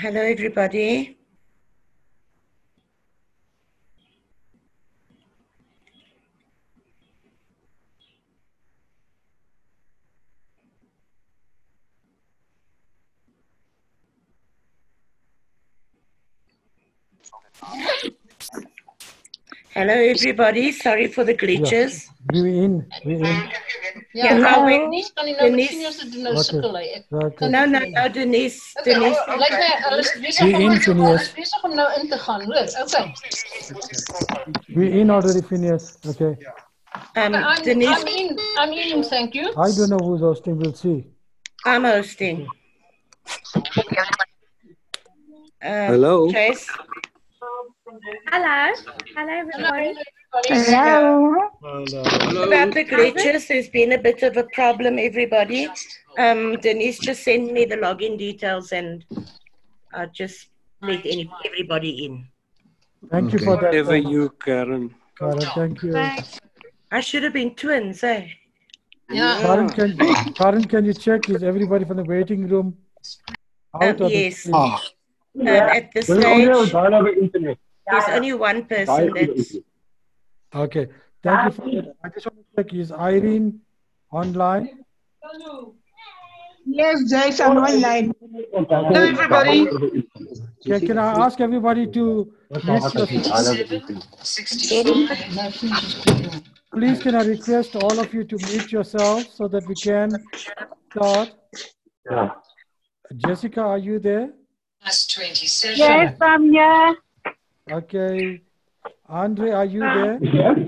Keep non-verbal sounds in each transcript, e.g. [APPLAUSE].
Hello, everybody. Hello, everybody. Sorry for the glitches. We in, we in. Ja, Ja, nou, nou, Denise kan nie nou Denise. sien as dit nou Oké. sukkel hy. Ek- Okay. No, no, no, Denise. Okay, Denise. oh, lyk my hulle is besig om in, hulle Phineas? is besig om nou in te gaan, hoor. Okay. We in already, Phineas. Okay. Um, I'm, Denise, I'm in. I'm in, thank you. I don't know who's hosting. We'll see. I'm hosting. Uh, Hello. Chase. Hello. Hello, Hello, everybody. everybody. About the glitches, there's been a bit of a problem, everybody. Um, Denise just sent me the login details and I'll just let any, everybody in. Thank you for that. Whatever you, Karen. Karen, thank you. I should have been twins, eh? Ja, Karen, can, Karen, can you check? Is everybody from the waiting room out? Um, of the- yes. Um, at this stage, there's only one person that's. Okay. Thank you for that. I just want to check. Is Irene online? Yes, Jace, I'm oh, online. Hello, everybody. Can, can I ask everybody to mute your, nou sien ons please can I request all of you to mute yourselves so that we can start? Yeah. Jessica, are you there? Yes, I'm here. Okay. Andre, are you there? Yes,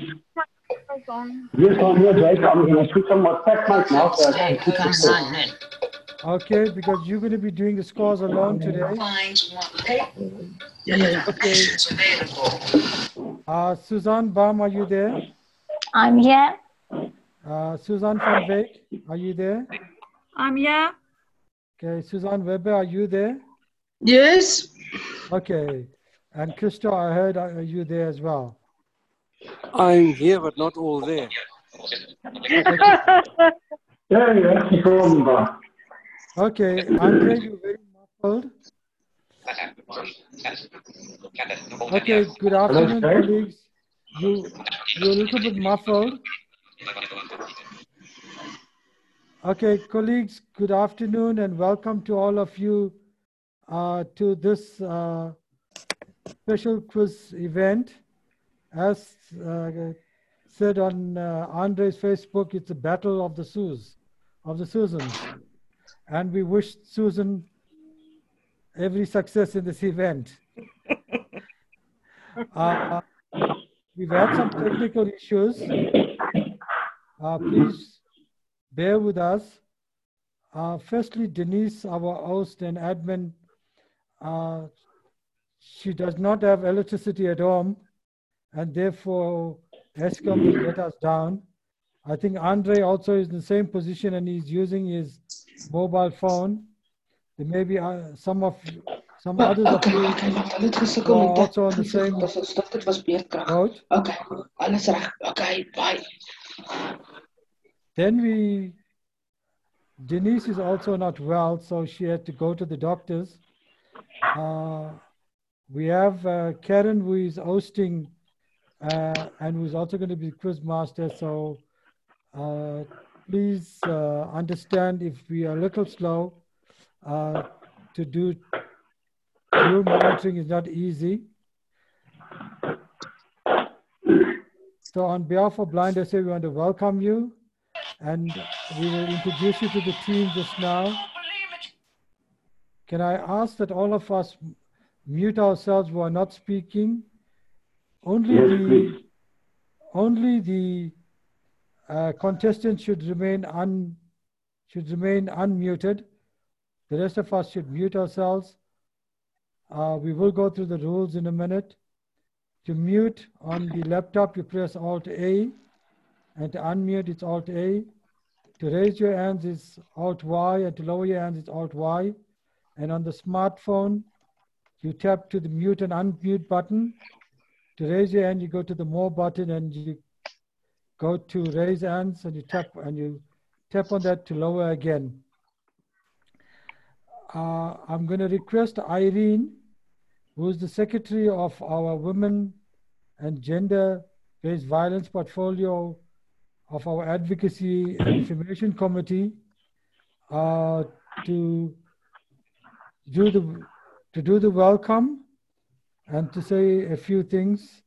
Yes, I'm here, Jake. I'm going to switch on my pack mic now. So I can Okay, because you're going to be doing the scores alone today. Okay. Uh, Suzanne Baum, are you there? I'm here. Uh, Suzanne van Beek, are you there? I'm here. Okay, Suzanne Weber, are you there? Yes. Okay. And Christo, I heard uh, you there as well. I'm here, but not all there. [LAUGHS] Yeah, yeah, keep on. Okay, Andre, you're very muffled. Okay, good afternoon, Jay. colleagues. You, you're a little bit muffled. Okay, colleagues, good afternoon and welcome to all of you uh, to this uh, special quiz event. As uh, said on uh, Andre's Facebook, it's a battle of the Sus, of the Susans. And we wish Susan every success in this event. [LAUGHS] Uh, we've had some technical issues. Uh, please bear with us. Uh, firstly, Denise, our host and admin, uh, she does not have electricity at home, and therefore Eskom will let us down. I think Andre also is in the same position and he's using his mobile phone. There may be uh, some of some others of you okay, hulle het who gesukkel are also on the same dit. Ons dink dit was beurtkrag. boat. Okay, alles. Okay, bye. Then we, Denise is also not well, so she had to go to the doctors. Uh, we have uh, Karen who is hosting uh, and who's also going to be quiz master. So uh, please uh, understand if we are a little slow uh, to do. Your monitoring is not easy. So on behalf of Blind SA, we want to welcome you and we will introduce you to the team just now. Can I ask that all of us mute ourselves who are not speaking? Only Yes, the please. only the uh, contestants should remain un should remain unmuted. The rest of us should mute ourselves. Uh, we will go through the rules in a minute. To mute on the laptop, you press Alt A, and to unmute, it's Alt A. To raise your hands is Alt Y, and to lower your hands is Alt Y. And on the smartphone, you tap to the mute and unmute button. To raise your hand, you go to the more button and you go to raise hands and you tap and you tap on that to lower again. uh, I'm going to request Irene, who is the secretary of our Women and Gender Based Violence Portfolio of our Advocacy and Information Committee, uh, to do the to do the welcome and to say a few things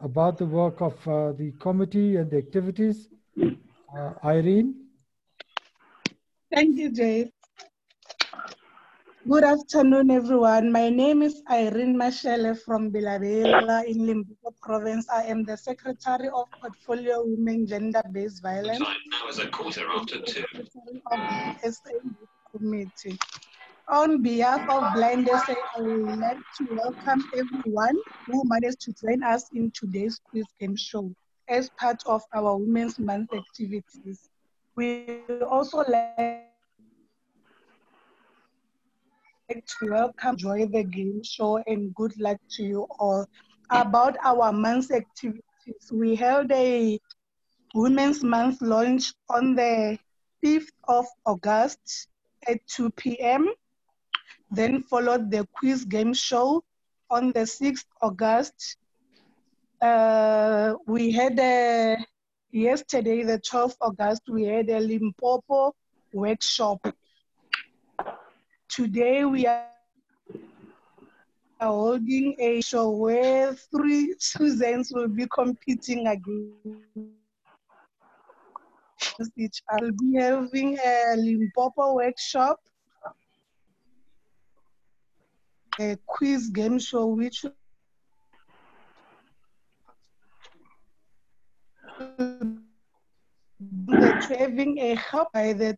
about the work of uh, the committee and the activities. Uh, Irene. Thank you, Jay. Good afternoon, everyone. My name is Irene Mashele from Bela-Bela in Limpopo Province. I am the Secretary of Portfolio Women Gender-Based Violence. Now is a quarter after two. Of the SA Committee. On behalf of Blind I would like to welcome everyone who managed to join us in today's quiz game show as part of our Women's Month activities. We also like to welcome, enjoy the game show, and good luck to you all. About our month's activities, we held a Women's Month launch on the 5th of August at 2 p.m. Then followed the quiz game show on the 6th August. Uh, we had a, yesterday, the 12th August, we had a Limpopo workshop today we are holding a show where three Susans will be competing against each. We'll be having a Limpopo workshop, a quiz game show, which having a help by the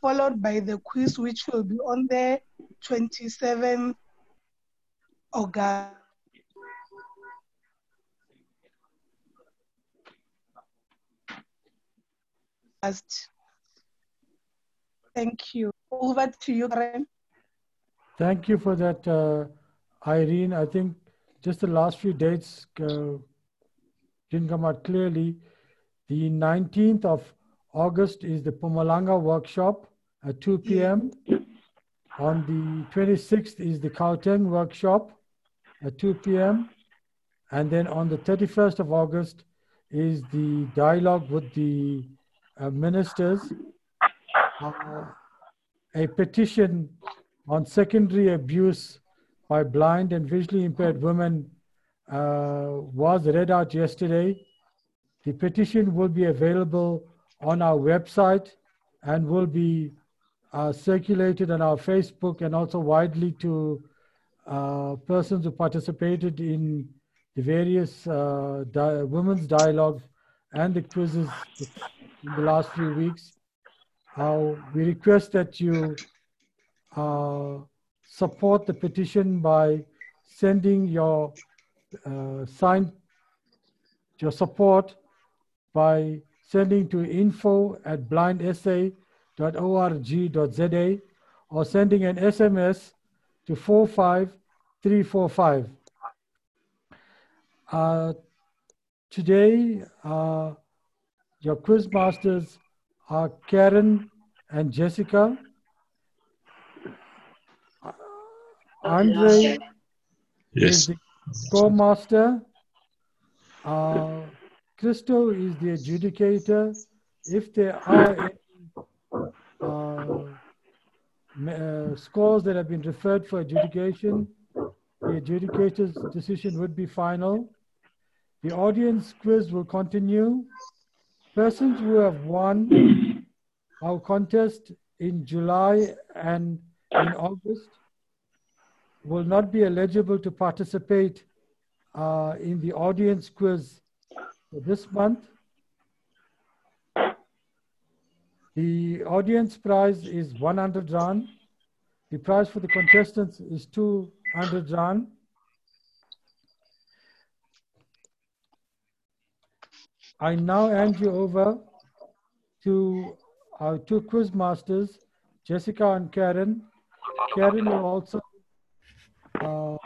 followed by the quiz, which will be on the 27th August. Thank you. Over to you, Karen. Thank you for that, uh, Irene. I think just the last few dates uh, didn't come out clearly. The 19th of August is the Pumalanga workshop at 2 p.m. On the 26th is the Gauteng workshop at 2 p.m. And then on the 31st of August is the dialogue with the uh, ministers. Uh, a petition on secondary abuse by blind and visually impaired women uh, was read out yesterday. The petition will be available on our website and will be uh, circulated on our Facebook and also widely to uh, persons who participated in the various uh, di women's dialogues and the quizzes in the last few weeks. Uh, we request that you uh, support the petition by sending your uh, sign, your support by sending to info at blindsa.org.za or sending an SMS to 45345. Uh, today, uh, your quiz masters are Karen and Jessica. Andre Yes. is the co-master. Uh, Christo is the adjudicator. If there are any uh, uh, scores that have been referred for adjudication, the adjudicator's decision would be final. The audience quiz will continue. Persons who have won our contest in July and in August will not be eligible to participate uh, in the audience quiz for this month. The audience prize is 100 rand. The prize for the contestants is 200 rand. I now hand you over to our two quiz masters, Jessica and Karen. Karen will also uh,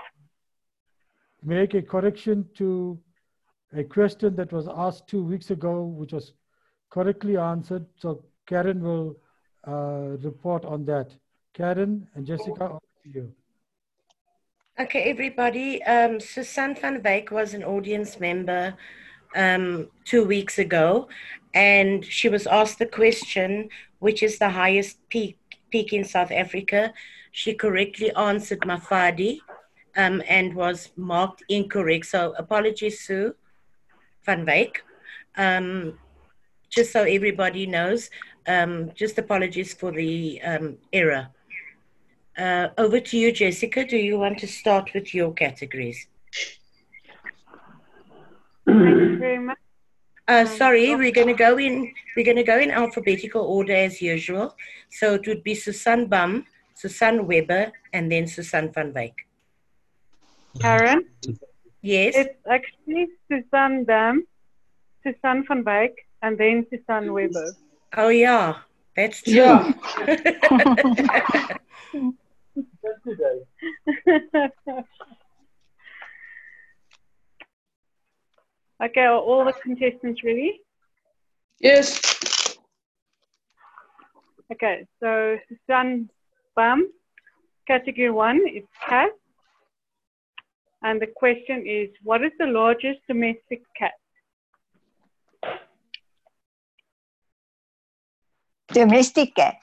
make a correction to a question that was asked two weeks ago, which was correctly answered. So Karen will uh, report on that. Karen and Jessica, over to you. Okay, everybody. Um, Susan van Wyk was an audience member um, two weeks ago, and she was asked the question, which is the highest peak peak in South Africa? She correctly answered Mafadi um, and was marked incorrect. So apologies, Sue van Wyk. Um, just so everybody knows, um, just apologies for the um, error. Uh, over to you, Jessica. Do you want to start with your categories? Thank you very much. Uh, sorry, we're going to go in. We're going to go in alphabetical order as usual. So it would be Susan Bum, Susan Weber, and then Susan van Wyk. Karen, Yes. it's actually Susan Dam, Susan van Wyk, and then Susan Weber. Oh yeah, that's true. Yeah. [LAUGHS] okay, are all the contestants ready? Yes. Okay, so Susan Bam, category one is cat. And the question is, what is the largest domestic cat? Domestic cat.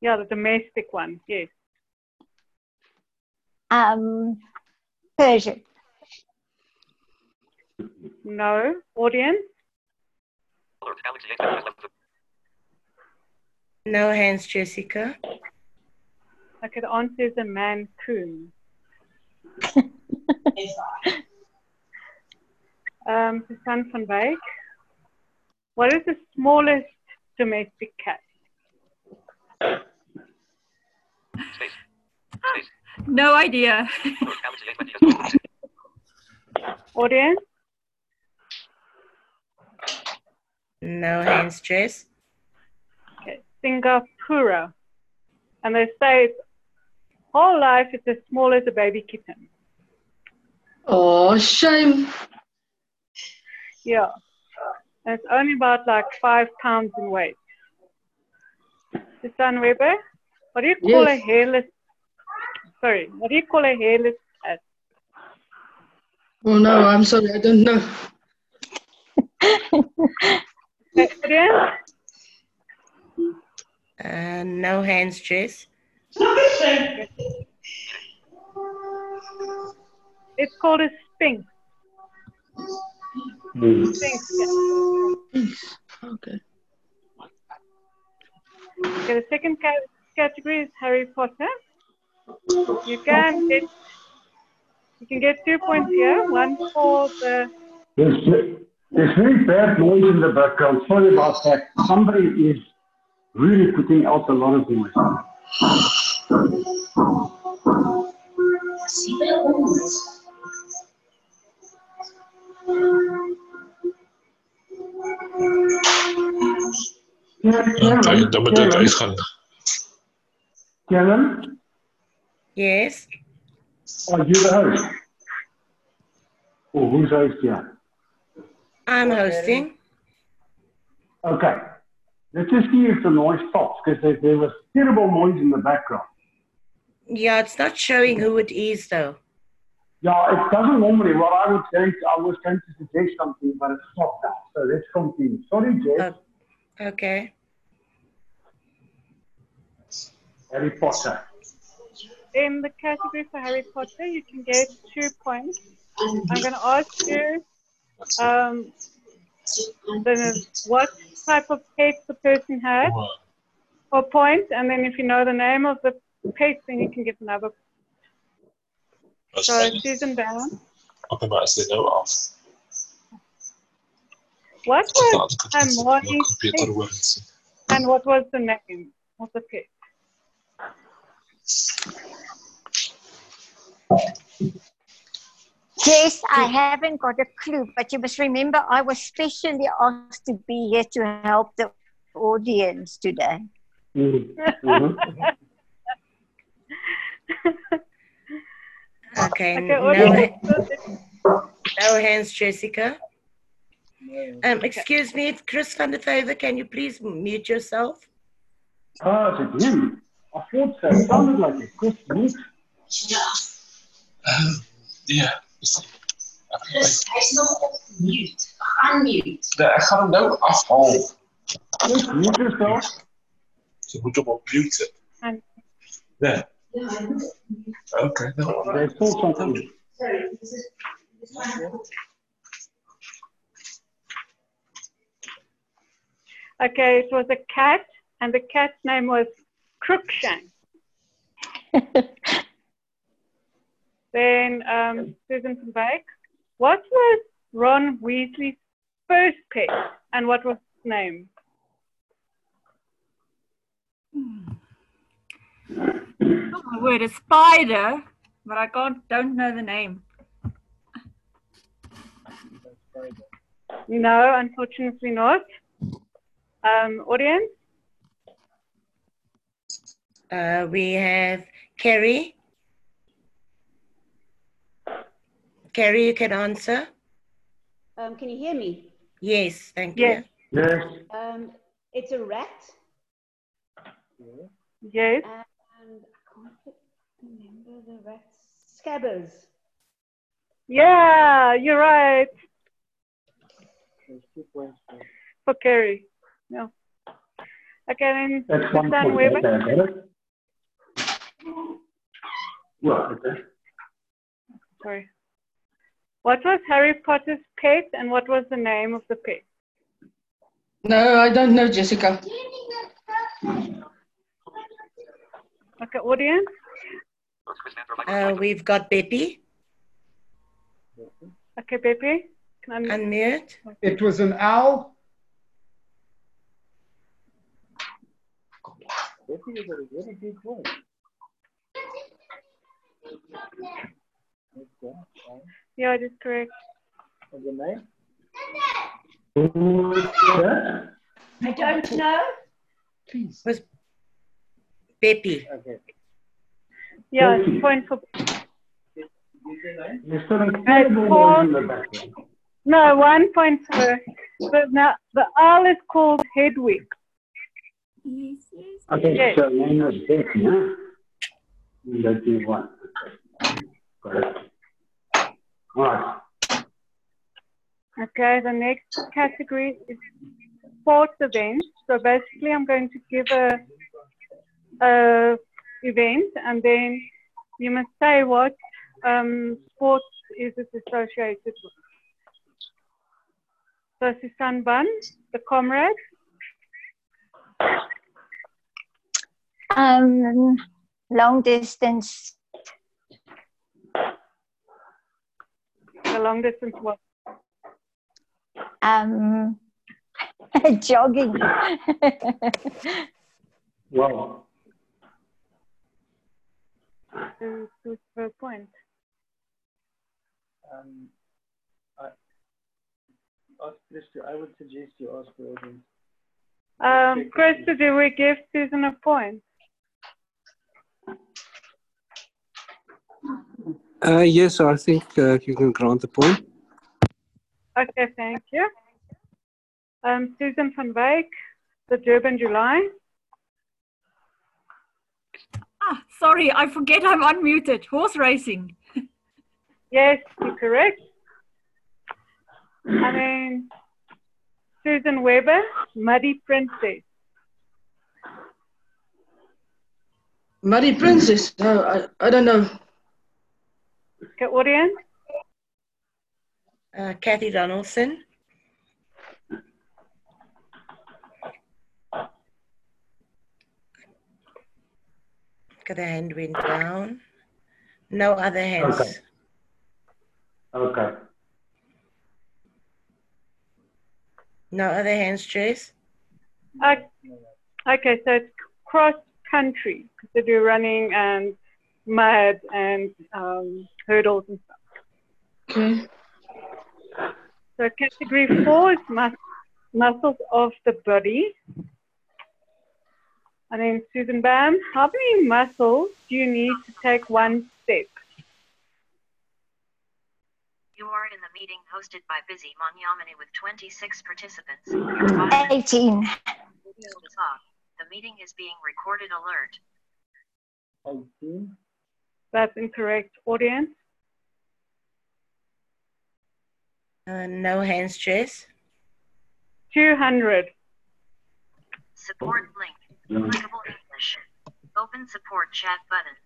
Yeah, the domestic one, yes. Um, Persian. No. Audience? No hands, Jessica. Okay, the answer is a Maine Coon. [LAUGHS] um, Susan van Wyk. What is the smallest domestic cat? No idea. Audience? No hands, Jess. Okay, Singapura. And they say its whole life it's as small as a baby kitten. Oh, shame. Yeah. And it's only about like five pounds in weight. Susan Weber, what do you call Yes. a hairless? Sorry, what do you call a hairless cat? Oh no, I'm sorry, I don't know. Okay, Uh, no hands, Jess. It's called a sphynx. Sphynx. Yeah. Okay. Okay, the second ca- category is Harry Potter. You can get you can get two points here. One for the There's, there's very bad noise in the background. Sorry about that. Somebody is really putting out a lot of noise. Oké, dan moet ik uitgaan. Karen, Yes. are you the host? Or oh, who's host here? I'm hosting. Ah, okay. Let's just see if the noise stops because there, there was terrible noise in the background. Yeah, it's not showing who it is though. Yeah, it doesn't normally. What I would say, I was trying to suggest something, but it stopped now. So let's continue. Sorry, Jess. Okay. Harry Potter. in the category for Harry Potter, you can get two points. I'm going to ask you um, the, what type of pet the person had for points, and then if you know the name of the pet, then you can get another. Dat is So fijn. Susan Brown, Oké, maar is dit nou af? what Tot was later kan ik her het morning mijn computer pet, horen zien. and what was the name of the pet? Jess, I haven't got a clue, but you must remember I was specially asked to be here to help the audience today. Mm-hmm. Mm-hmm. [LAUGHS] Okay. Okay, no, no hands, Jessica. Um, excuse me, Chris van der Favor, can you please mute yourself? Ah, is it you? I thought so. It sounded like it. Chris Meek. Uh, ja, dus- Chris, hij is nog op mute. Unmute. Nee, ik ga hem nou afhalen. Chris Meek is daar. Ze moet hem op mute zetten. Nee. Oké, nou. There's still something. Sorry, this is this one. Okay, it was a cat, and the cat's name was Crookshank. [LAUGHS] then um, Susan van Wyk. What was Ron Weasley's first pet, and what was his name? Oh my word, a spider, but I can't don't know the name. No, unfortunately not. Um, audience? Uh, we have Kerry. Kerry, you can answer. Um, can you hear me? Yes, thank Yes. you. Yes. Um, it's a rat. Yes. And I can't remember the rat. scabbers. Yeah, you're right. For Kerry. No. Okay, then That's one Susan point. Weber. Okay, I got it. Yeah, okay. Sorry. What was Harry Potter's pet, and what was the name of the pet? No, I don't know, Jessica. Okay, audience? Uh, we've got Beppy. Okay, Pepe. Can I Unmute. It was an owl. Yeah, it is correct. I don't know. Please. Was Beppy. Yeah, Thank it's point for. There's still incredible uh, noise in the background. No, one point for. But now the owl is called Hedwig. Okay, Yes. so is Becky, huh? That want. Got it. All right. Okay, the next category is sports events. So basically, I'm going to give a, a event, and then you must say what um, sports is it associated with. So Susan Bun, the comrade. Um, long distance. The long distance walk. Um, [LAUGHS] jogging. Well, to, to a point. Um, I, ask Chris to, I would suggest you ask for audience. Um, Krista, do we give Susan a point? Uh, yes, I think uh, you can grant the point. Okay, thank you. Um, Susan van Wyk, the Durban July. Ah, sorry, I forget I'm unmuted. Horse racing. [LAUGHS] Yes, you're correct. And then Susan Weber, Muddy Princess. Muddy Princess. No, I, I don't know. Okay, audience. Uh, Kathy Donaldson. Okay, the hand went down. No other hands. Okay. okay. No other hands, Trace. Uh, okay, so it's cross country because they do running and mud and um, hurdles and stuff. Okay. So category four is mus- muscles of the body. And then Susan Bam, how many muscles do you need to take one step? You are in the meeting hosted by Busy Manyamani with 26 participants. Your five minutes 18. The meeting is being recorded alert. 18. That's incorrect. Audience? Uh, no hands, Jess. 200. Support link. Clickable English. Open support chat button.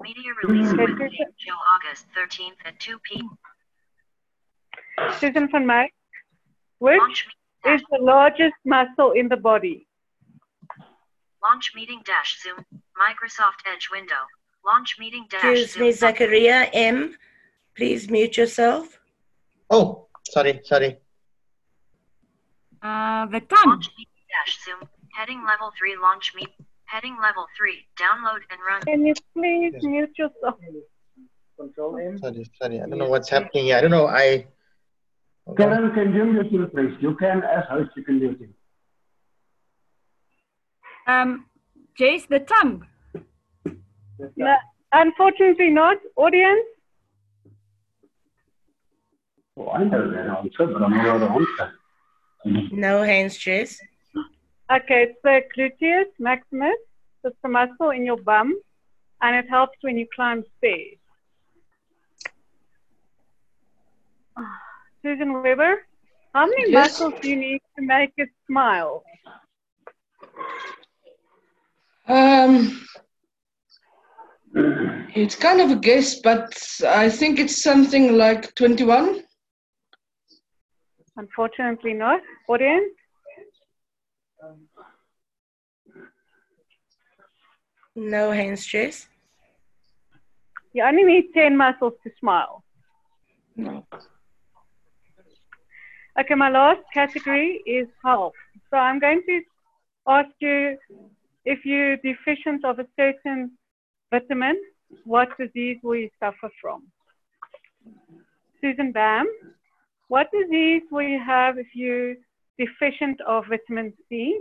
Media release with Joe August 13th at 2 p.m. Susan van Meij, which is the largest muscle in the body? Launch meeting dash Zoom. Microsoft Edge window. Launch meeting dash Excuse Zoom. me, Zachariah M. Please mute yourself. Oh, sorry, sorry. Uh, the tongue. Launch meeting dash Zoom. Heading level 3 launch meet. Heading level 3. Download and run. Can you please mute yourself? Control M. Sorry, sorry. I don't know what's happening here. I don't know. I. Karen, can you mute him, please? You can, as host, you can mute him. Um, Jess, the tongue. No, unfortunately not. Audience? Oh, I know that answer, but I'm not the answer. No hands, Jess. Okay, it's the gluteus maximus. It's the muscle in your bum, and it helps when you climb stairs. Susan Weber, how many Yes. muscles do you need to make it smile? Um, it's kind of a guess, but I think it's something like 21. Unfortunately not. Audience? No hands, Jess. You only need 10 muscles to smile. No. Okay, my last category is health. So I'm going to ask you if you're deficient of a certain vitamin, what disease will you suffer from? Susan Bam, what disease will you have if you're deficient of vitamin C?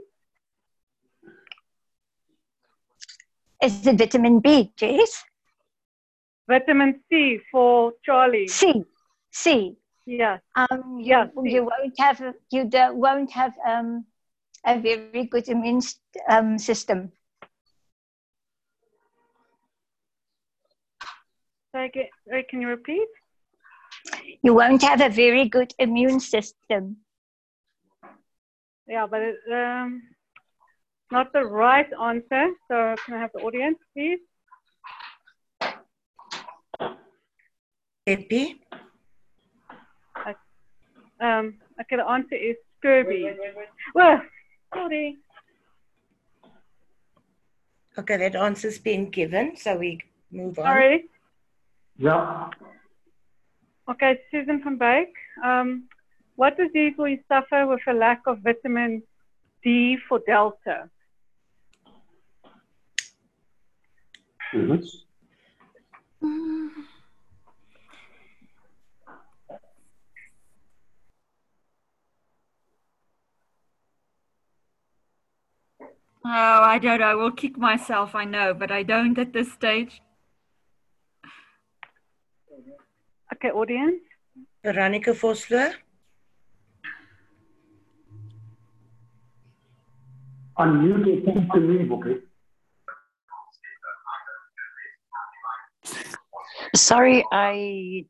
Is it vitamin B, Jess? Vitamin C for Charlie. C. C. Yeah. Um, you, Yeah, you won't have you won't have um, a very good immune um, system. Say again- uh, Can you repeat? You won't have a very good immune system. Yeah, but it, um, not the right answer. So can I have the audience, please? Epi. Um, okay, the answer is scurvy. Well, sorry. Okay, that answer's been given, so we move on. Sorry. Yeah. Okay, Susan van Beek. Um, what disease will you suffer with a lack of vitamin D for Delta? Mhm. Oh, I don't know. I will kick myself, I know, but I don't at this stage. Okay, audience. Veronica Vosloo. Unmute your phone to me, Bookie. Sorry, I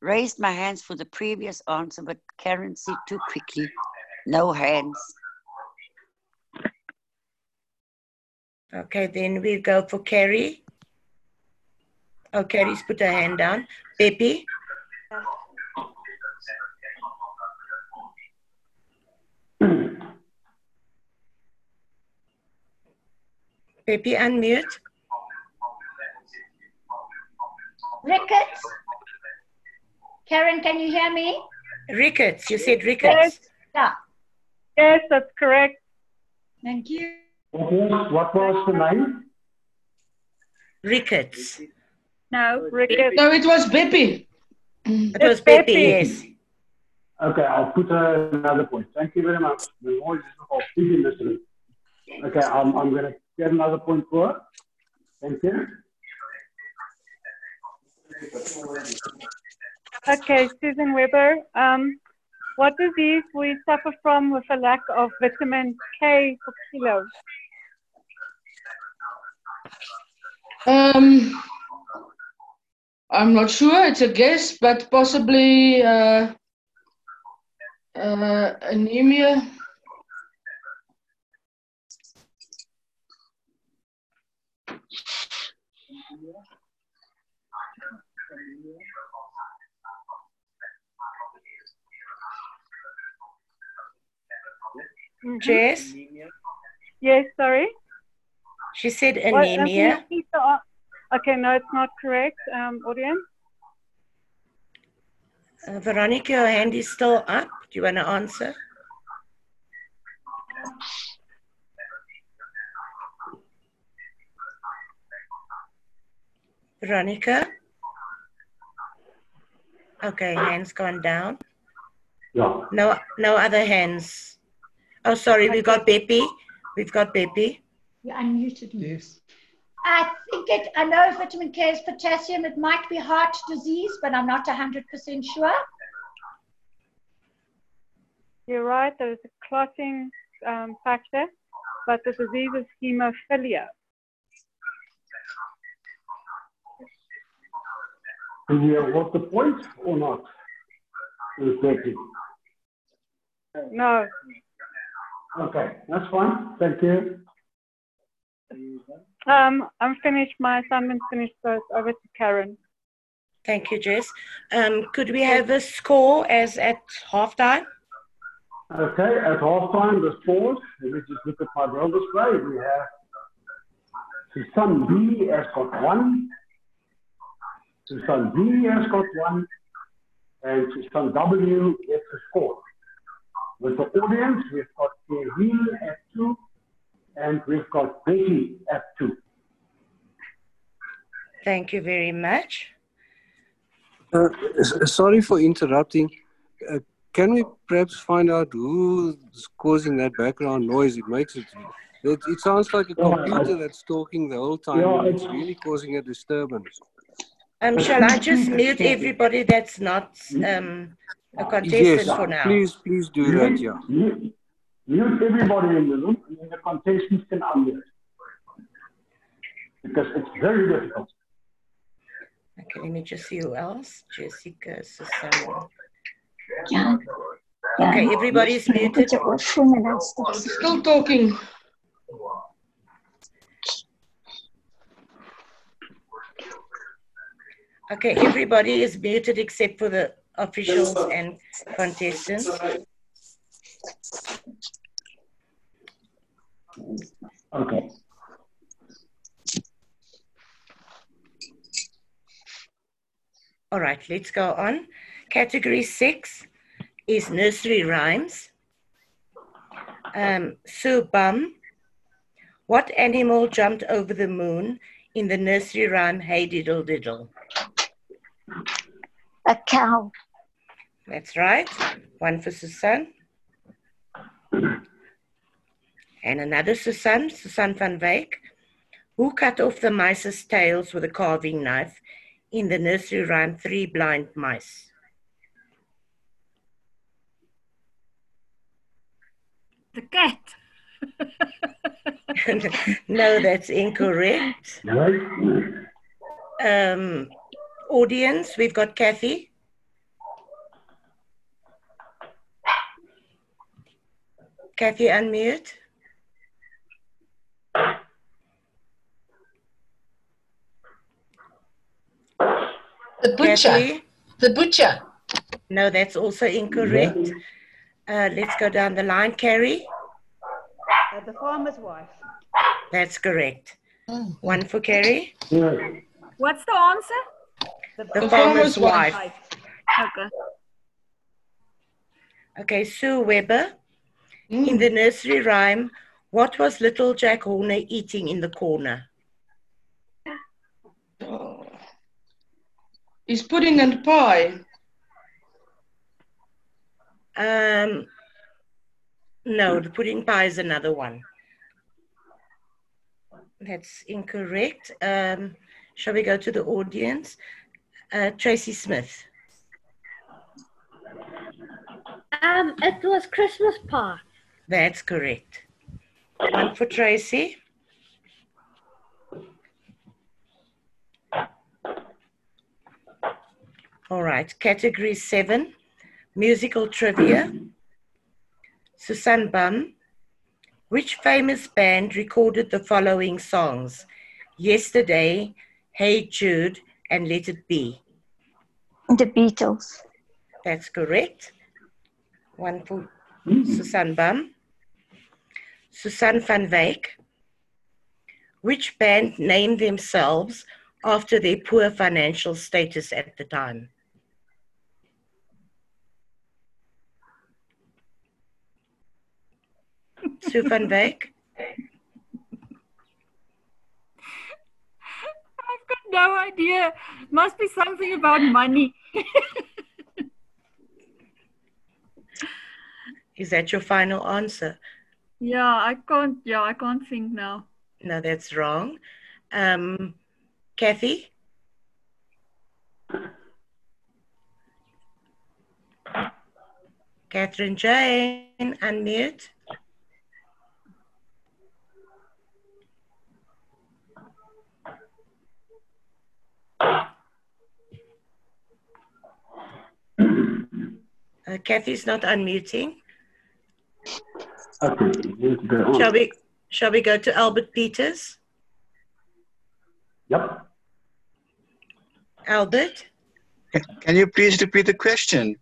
raised my hands for the previous answer, but Karen said too quickly. No hands. Okay, then we go for Carrie. Oh, Carrie's put her hand down. Pepe. Pepe, unmute. Rickets? Karen, can you hear me? Rickets. You said rickets. Yeah. Yes, that's correct. Thank you. What was, what was the name? Rickets. No, Rickets. No, it was Beppy. It was Pepe, yes. Okay, I'll put uh, another point. Thank you very much. The noise is of people listening. Okay, I'm, I'm going to get another point for her. Thank you. Okay, Susan Weber. Um, what disease will you suffer from with a lack of vitamin K for kilo? Um, I'm not sure. It's a guess, but possibly uh, uh, anemia. Jess? Yes, sorry. She said What, can you anemia. repeat the a- Okay, no, it's not correct. Um, audience. Uh, Veronica, your hand is still up. Do you want to answer? Veronica? Okay, hands gone down. Yeah. No, no other hands. Oh, sorry, we've got Beppy. We've got Beppy. You unmuted me. Yes. I think it, I know vitamin K is potassium. It might be heart disease, but I'm not 100% sure. You're right. There is a clotting um, factor, but the disease is hemophilia. Do you award the point or not? Exactly. No. Okay, that's fine. Thank you. Um, I'm finished. My assignment's finished, so it's over to Karen. Thank you, Jess. Um, could we have a score as at halftime? Okay, at halftime, the scores, let me just look at my braille display. We have Susan B has got one, Susan B has got one, and Susan W gets a score. With the audience, we've got Kevin at two, and we've got Betty at two. Thank you very much. Uh, sorry for interrupting. Uh, can we perhaps find out who's causing that background noise? It makes it. It, it sounds like a computer that's talking the whole time. Yeah, it's it's- really causing a disturbance. Um, shall I just mute everybody that's not um, a contestant Yes, for now? please, please do that. Yeah. Mute, mute everybody in the room, and then the contestants can unmute. Because it's very difficult. Okay, let me just see who else. Jessica, Susanna. Yeah. Okay, everybody's muted. Still talking. Okay, everybody is muted except for the officials and contestants. Okay. All right, let's go on. Category six is nursery rhymes. Um, Sue Bum. What animal jumped over the moon in the nursery rhyme Hey Diddle Diddle? A cow. That's right. One for Susan. And another Susan, Susan van Wyk. Who cut off the mice's tails with a carving knife in the nursery rhyme Three Blind Mice? The cat. [LAUGHS] no, that's incorrect. Um, audience, we've got Kathy. Kathy, unmute. The butcher. Kathy? The butcher. No, that's also incorrect. Uh, let's go down the line. Carrie, Uh, the farmer's wife. that's correct. One for Carrie. What's the answer? The farmer's wife. Okay. Okay, Sue Weber. In the nursery rhyme, what was little Jack Horner eating in the corner? [LAUGHS] He's pudding and pie. Um, no, the pudding pie is another one. That's incorrect. Um, shall we go to the audience? Uh, Tracy Smith. Um, it was Christmas pie. That's correct. One for Tracy. All right. Category seven, musical trivia. [CLEARS THROAT] Susan Bum. Which famous band recorded the following songs? Yesterday, Hey Jude, and Let It Be. The Beatles. That's correct. One for hmm. Susan Bum. Susan van Wyk. Which band named themselves after their poor financial status at the time? Sue van Wyk. I've got no idea. Must be something about money. Is that your final answer? yeah, I can't. Yeah, I can't think now. No, that's wrong. Um, Kathy? Catherine Jane, unmute. Uh, Kathy's not unmuting. Okay, let's go on. Shall we, shall we go to Albert Peters? Yep. Albert, Can you please repeat the question?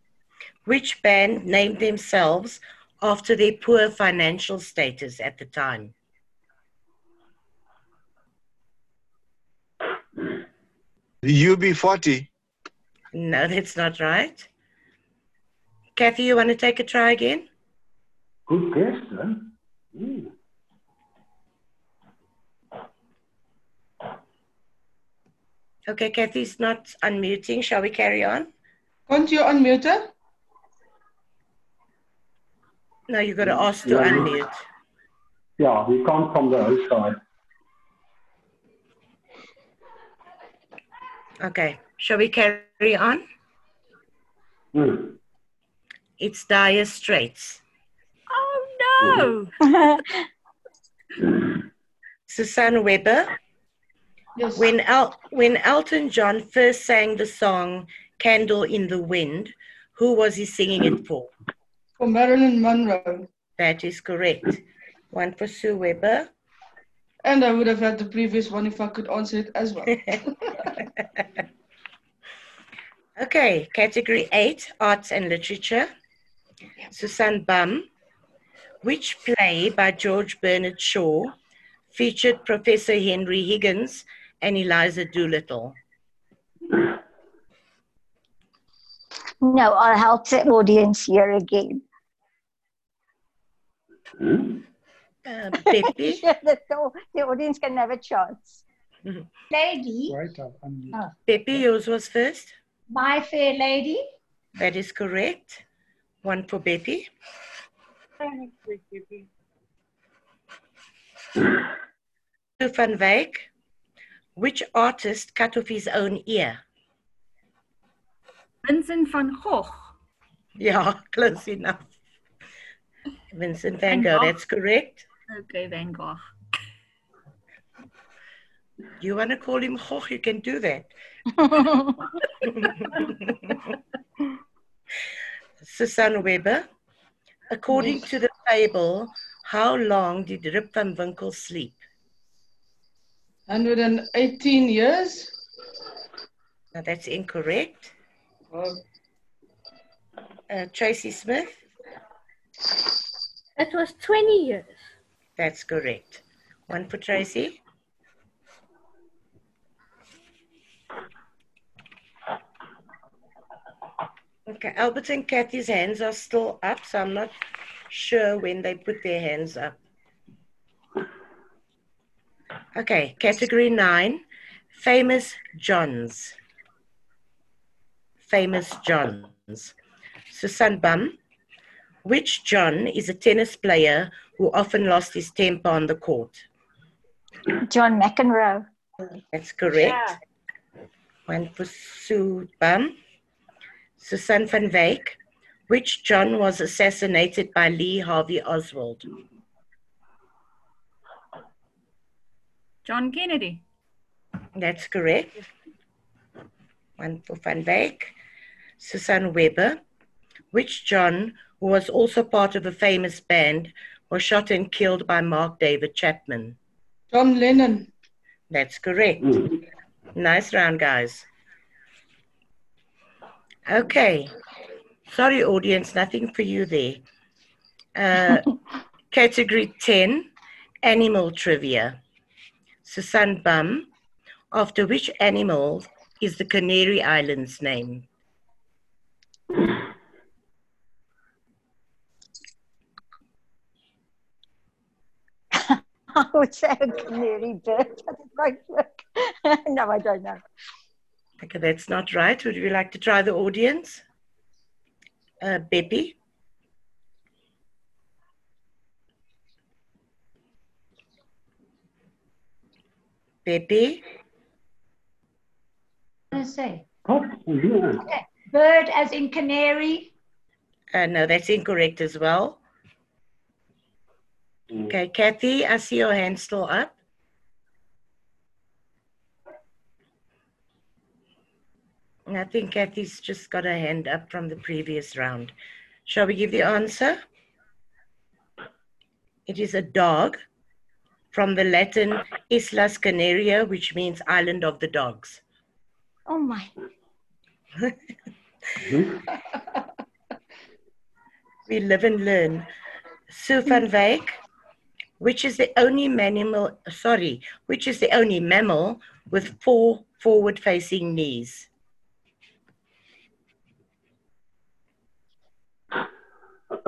which band named themselves after their poor financial status at the time? The UB40. No, that's not right. Kathy, you want to take a try again? Good question. Hmm. Okay, Kathy's not unmuting. Shall we carry on? Can't you unmute her? No, you've got to ask to Yeah, you- unmute. Yeah, we come from the other side. Okay, shall we carry on? Hmm. It's Dire Straits. Oh no! [LAUGHS] Susanne Weber. Yes. When, El- when Elton John first sang the song Candle in the Wind, who was he singing it for? For Marilyn Monroe. That is correct. One for Sue Weber. And I would have had the previous one if I could answer it as well. [LAUGHS] Okay, category eight, arts and literature. Susan Bum. Which play by George Bernard Shaw featured Professor Henry Higgins and Eliza Doolittle? No, I'll help the audience here again. Hmm? Uh, Pepe? [LAUGHS] the, the audience can have a chance. Mm-hmm. Lady, Right, I've unmuted. Oh. Ah. Pepe, yours was first. my fair lady. That is correct. One for Beppy. Sue van Wyk. Which artist cut off his own ear? Vincent van Gogh. Yeah, [LAUGHS] close enough. Vincent van Van Gogh, Gogh. that's correct. Okay, Van Gogh. You want to call him Gogh, you can do that. [LAUGHS] [LAUGHS] Susanne Weber. According to the fable, how long did Rip van Winkle sleep? 118 years. Now that's incorrect. Uh, Uh, Tracy Smith. It was 20 years. That's correct. One for Tracy. Okay, Albert and Kathy's hands are still up, so I'm not sure when they put their hands up. Okay, category nine, famous Johns. Famous Johns. Susan Bum. Which John is a tennis player who often lost his temper on the court? John McEnroe. That's correct. One for Sue Bum. Susan van Wyk. Which John was assassinated by Lee Harvey Oswald? John Kennedy. That's correct. One for Van Wyk. Susan Weber. Which John, who was also part of a famous band, was shot and killed by Mark David Chapman? John Lennon. That's correct. Mm. Nice round, guys. Okay. Sorry, audience, nothing for you there. Uh, [LAUGHS] category 10 Animal Trivia. Susan Bum. After which animal is the Canary Islands name? [LAUGHS] I would say a canary bird. but it won't work. [LAUGHS] no, I don't know. Okay, that's not right. Would you like to try the audience? Uh, Beppy? Beppy? I say? Oh, yeah. Okay. Bird as in canary. Uh, no, that's incorrect as well. Okay, Kathy, I see your hand still up. And I think Kathy's just got her hand up from the previous round. Shall we give the answer? It is a dog from the Latin Islas Canaria, which means island of the dogs. Oh my. [LAUGHS] we live and learn. Sue van Wyk, which is the only mammal, sorry, which is the only mammal with four forward-facing knees? [CLEARS THROAT]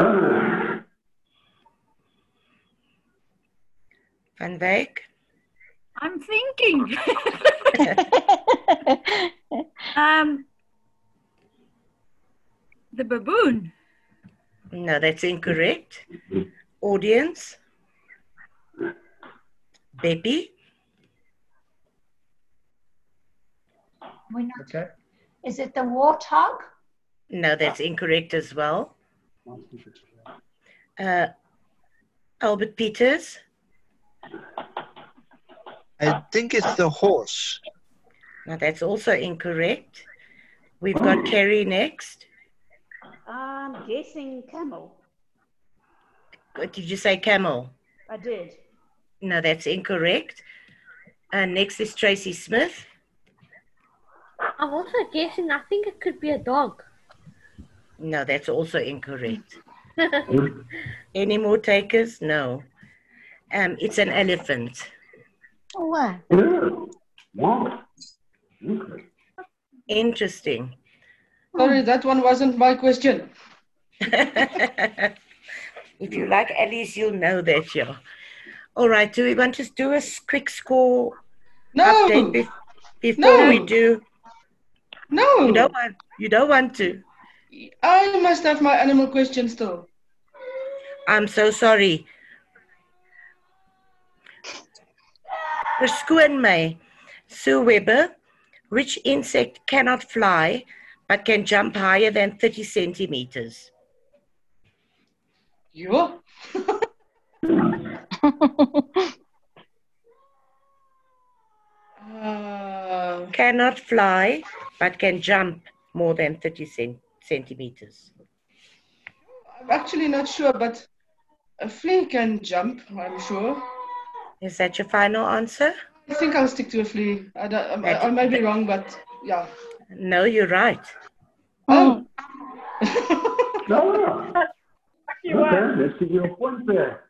Van Wyk? I'm thinking. [LAUGHS] um, the baboon. No, that's incorrect. Audience? Baby? We're not, Okay. is it the warthog? No, that's incorrect as well. Uh, Albert Peters? I think it's the horse. Now that's also incorrect. We've got Kerry next. I'm guessing camel. What Did you say camel? I did. No, that's incorrect. Uh, next is Tracy Smith. I'm also guessing, I think it could be a dog. No, that's also incorrect. [LAUGHS] Any more takers? No. Um, it's an elephant. Wow. Wow. Okay. Interesting. Sorry, that one wasn't my question. [LAUGHS] if you like Alice, you'll know that, yeah. All right, do we want to do a quick score No. update bef- before we do? No. You don't want. You don't want to. I must have my animal question still. I'm so sorry. Verskoon my, Sue Weber, which insect cannot fly but can jump higher than 30 centimeters? You? [LAUGHS] Uh, Cannot fly but can jump more than 30 cent- centimeters. I'm actually not sure, but a flea can jump, I'm sure. Is that your final answer? I think I'll stick to a flea. I, don't, I, I might be wrong, but yeah. No, you're right. Oh. Hmm. [LAUGHS] No. Okay, uh. let's give you a point there.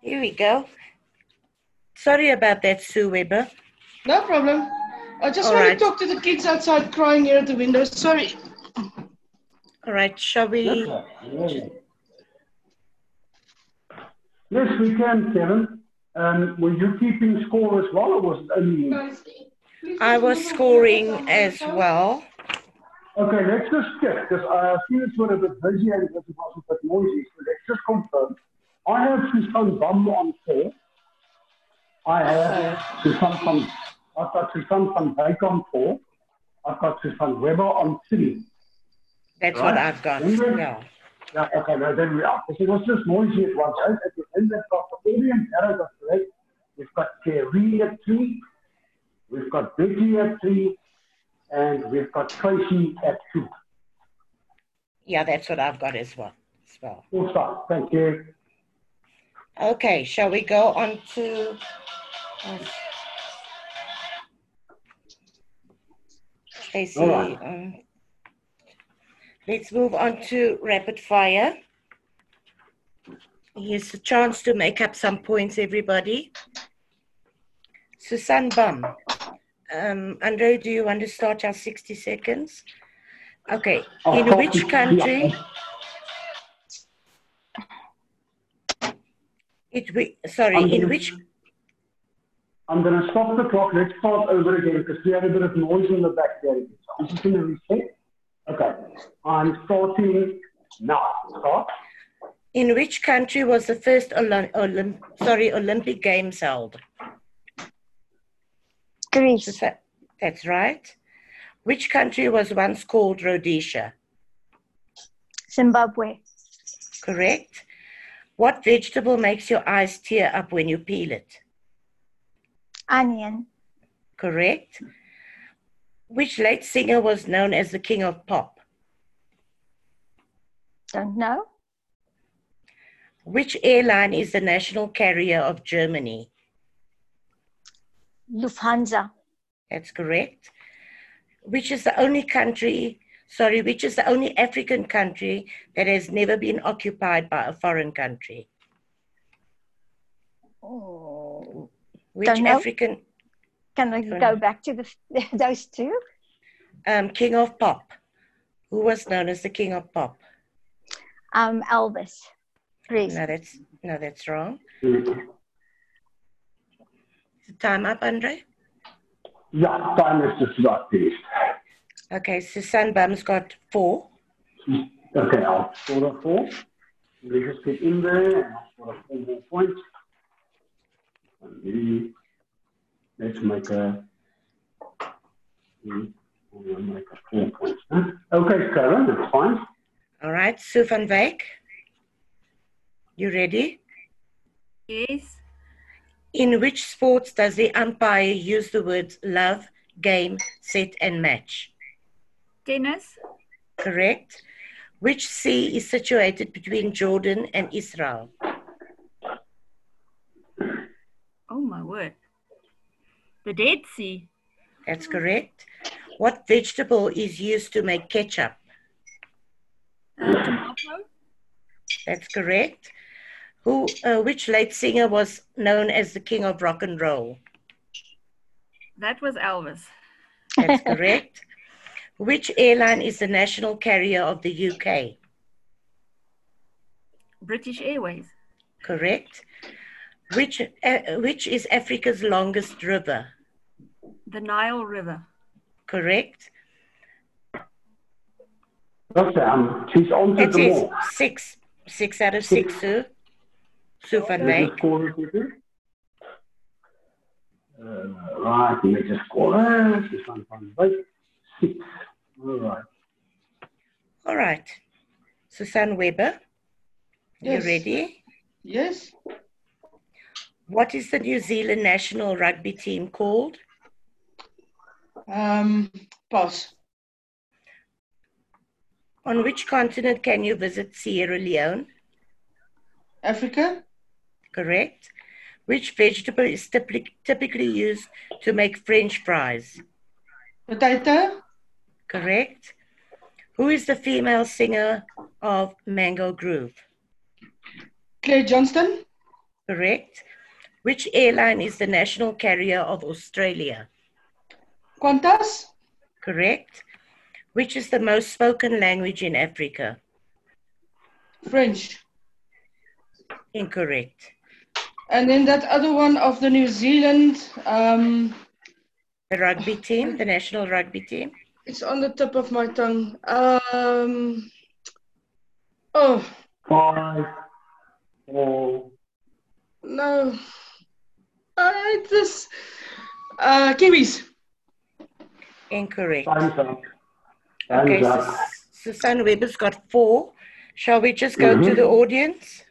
Here we go. Sorry about that, Sue Weber. No problem. I just All want right. to talk to the kids outside crying here at the window. Sorry. All right, shall we? Yes, we can, Kevin. Um, were you keeping score as well, or was it only? I was scoring as well. Okay, let's just check, because I students were a bit busy and it was a bit noisy, so let's just confirm. I have Susan Bum on four. I have Susan van, I've got Susan van Wyk on four. I've got Susan Weber on three. That's what I've got. Remember? Yeah. Yeah, okay, now then we are. It was just noisy at once. Right? At the end, we've got the are correct. We've got Kerry at three. We've got Betty at three. And we've got Tracy at two. Yeah, that's what I've got as well. As well. Full stop. Thank you. Okay, shall we go on to? uh, Stacey, All right. um, let's move on to rapid fire. Here's a chance to make up some points, everybody. Susan Bum. Um, Andre, do you want to start our 60 seconds? Okay, in which country? It, we, sorry, I'm in gonna- which I'm going to stop the clock. Let's start over again because we had a bit of noise in the back there. So I'm just going to reset. Okay. I'm starting now. Start. in which country was the first Olymp, Olymp, sorry Olympic Games held? Greece. That's right. Which country was once called Rhodesia? Zimbabwe. Correct. What vegetable makes your eyes tear up when you peel it? Onion. Correct. Which late singer was known as the king of pop? Don't know. Which airline is the national carrier of Germany? Lufthansa. That's correct. Which is the only country, sorry, which is the only African country that has never been occupied by a foreign country? Oh, Which African Can I Don't go back to the [LAUGHS] those two? um, king of pop? Who was known as the king of pop? Um, Elvis. Presley. No, that's no, that's wrong. Is the time up, Andre? Yeah, time is just about finished. Okay, Susan Bum's got four. Okay, I'll score a four. Let me just get in there and I'll score a four more points. And maybe let's make a, hmm, we'll make a four points. Okay, Karen, that's fine. All right, Sue van Wyk. You ready? Yes. In which sports does the umpire use the words love, game, set, and match? Tennis. Correct. Which sea is situated between Jordan and Israel? Oh my word. The Dead Sea. That's correct. What vegetable is used to make ketchup? Uh, tomato. That's correct. Who, uh, which late singer was known as the king of rock and roll? That was Elvis. That's [LAUGHS] correct. Which airline is the national carrier of the UK? British Airways. Correct. Which, uh, which is Africa's longest river? The Nile River. Correct. Okay, um, she's answered It them is all. six. Six out of six, Sue. Sue van Let me Wyk. score it quickly. Uh, right, let me just score that. This one from Wyk. Six. All right. All right. Susan Weber, Yes. you ready? Yes. What is the New Zealand national rugby team called? Um, pass. On which continent can you visit Sierra Leone? Africa. Correct. Which vegetable is typically, typically used to make French fries? Potato. Correct. Who is the female singer of Mango Groove? Claire Johnston. Correct. Which airline is the national carrier of Australia? Qantas. Correct. Which is the most spoken language in Africa? French. Incorrect. And then that other one of the New Zealand, um, The rugby team, the national rugby team? it's on the tip of my tongue. Um, oh, Five, four, no. I just, uh, Kiwis. Incorrect. time's up. Okay, Time's up. Sus- Susan Weber's got four. Shall we just go to Mhm. the audience?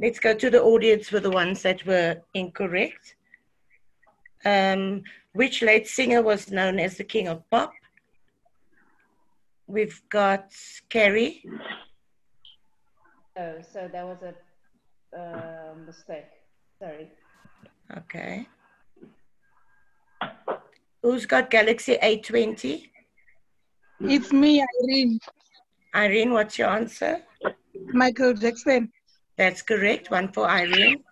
Let's go to the audience for the ones that were incorrect. Um, which late singer was known as the king of pop? we've got Kerry. Oh, so that was a uh, mistake. Sorry. Okay. Who's got Galaxy A20? It's me, Irene. Irene, what's your answer? Michael Jackson. That's correct. One for Irene.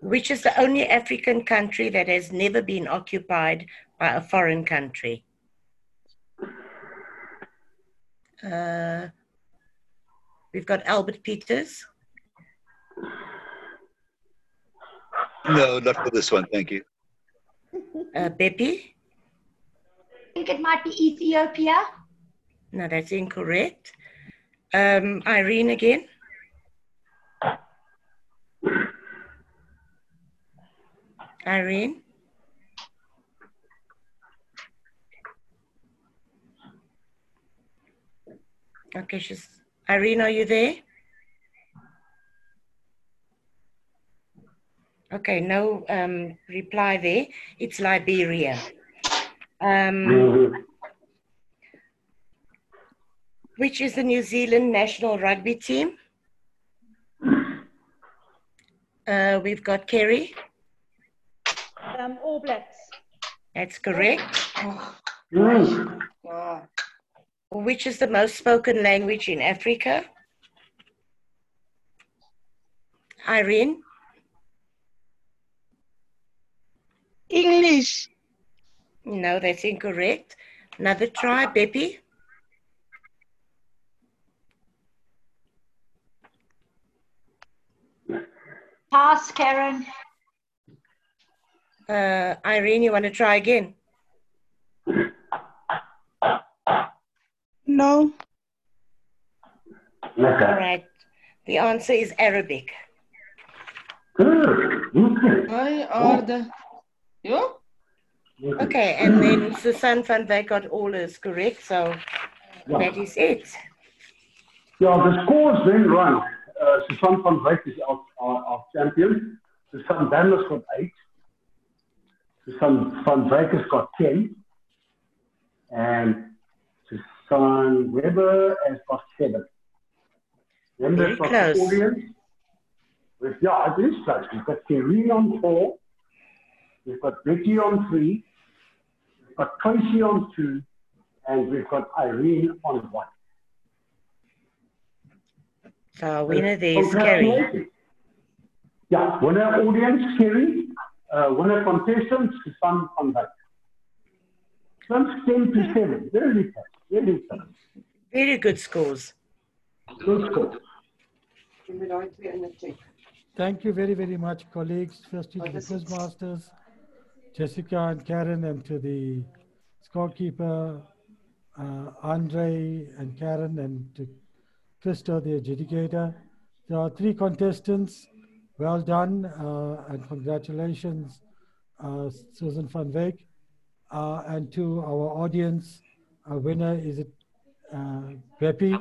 Which is the only African country that has never been occupied by a foreign country? Uh, we've got Albert Peters. No, not for this one. Thank you. Uh, Beppy? I think it might be Ethiopia. No, that's incorrect. Um, Irene again. Irene. Okay, she's Irene, are you there? Okay, no um, reply there. It's Liberia. Um, which is the New Zealand national rugby team? Uh, we've got Kerry. Um, All Blacks. That's correct. Which is the most spoken language in Africa? Irene? English. No, that's incorrect. Another try, Beppy. Pass, Karen. Uh, Irene, you want to try again? No. All right. The answer is Arabic. Why are the you? Okay, and then Susan van Wyk got all is correct, so that is it. Yeah, the scores then run. Uh, Susan van Wyk is our, our, our champion. Susan Danner's got eight. Susan van Wyk has got 10. And Susan Weber has got seven. Then Very there's close. the audience. With, yeah, it is close. We've got Kerry on four. We've got Becky on three. We've got Tracy on two. And we've got Irene on one. So our winner there is Kerry. Congratulations. Yeah, winner audience, Kerry. Uh, winner contestant, Susan van Wyk. That's 10 to 7. Very tough. Very tough. Very good scores. Good score. Thank you very, very much, colleagues. Firstly, to the Quizmasters, Jessica and Karen, and to the scorekeeper, uh, Andre and Karen, and to Krista, the adjudicator. There are three contestants. Well done, uh, and congratulations, uh, Susan van Wyk. Uh, and to our audience, our winner is it uh, Beppy.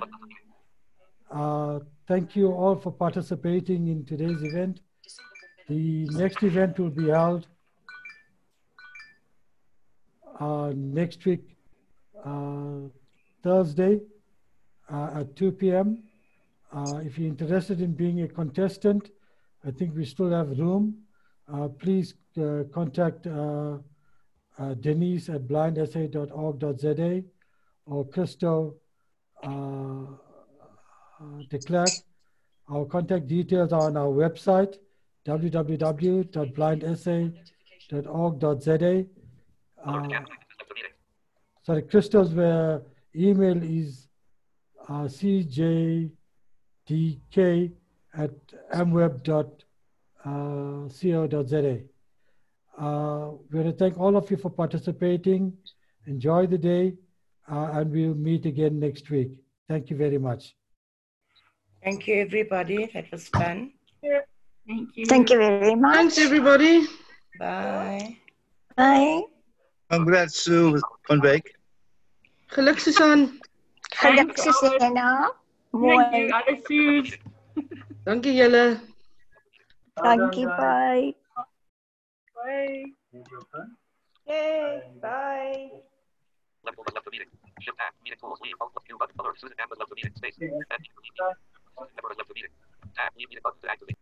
Uh, thank you all for participating in today's event. The next event will be held uh, next week, uh, Thursday uh, at 2 p.m. Uh, if you're interested in being a contestant, I think we still have room. Uh, please contact Denise at blindsa.org.za or Christo uh, de Klerk. Our contact details are on our website, www.blindsa.org.za. Uh, sorry, Christo's uh, email is uh, cjdk at mweb.co.za. Uh, we want to thank all of you for participating. Enjoy the day, uh, and we'll meet again next week. Thank you very much. Thank you, everybody. That was fun. Thank you. Thank you very much. Thanks, everybody. Bye. Bye. Congrats, Sue van Wyk. Geluk, Susan. Geluk, you, Mooi. alles goed. Dankie julle. Dankie, bye. Bye. Okay, bye. Left left the meeting. Shift tab. Meeting tools. Leave. Alt plus Q button. Alert. Susan M has left the meeting. Space. End meeting. Susan Member has left the meeting. Tab. Leave meeting button to activate.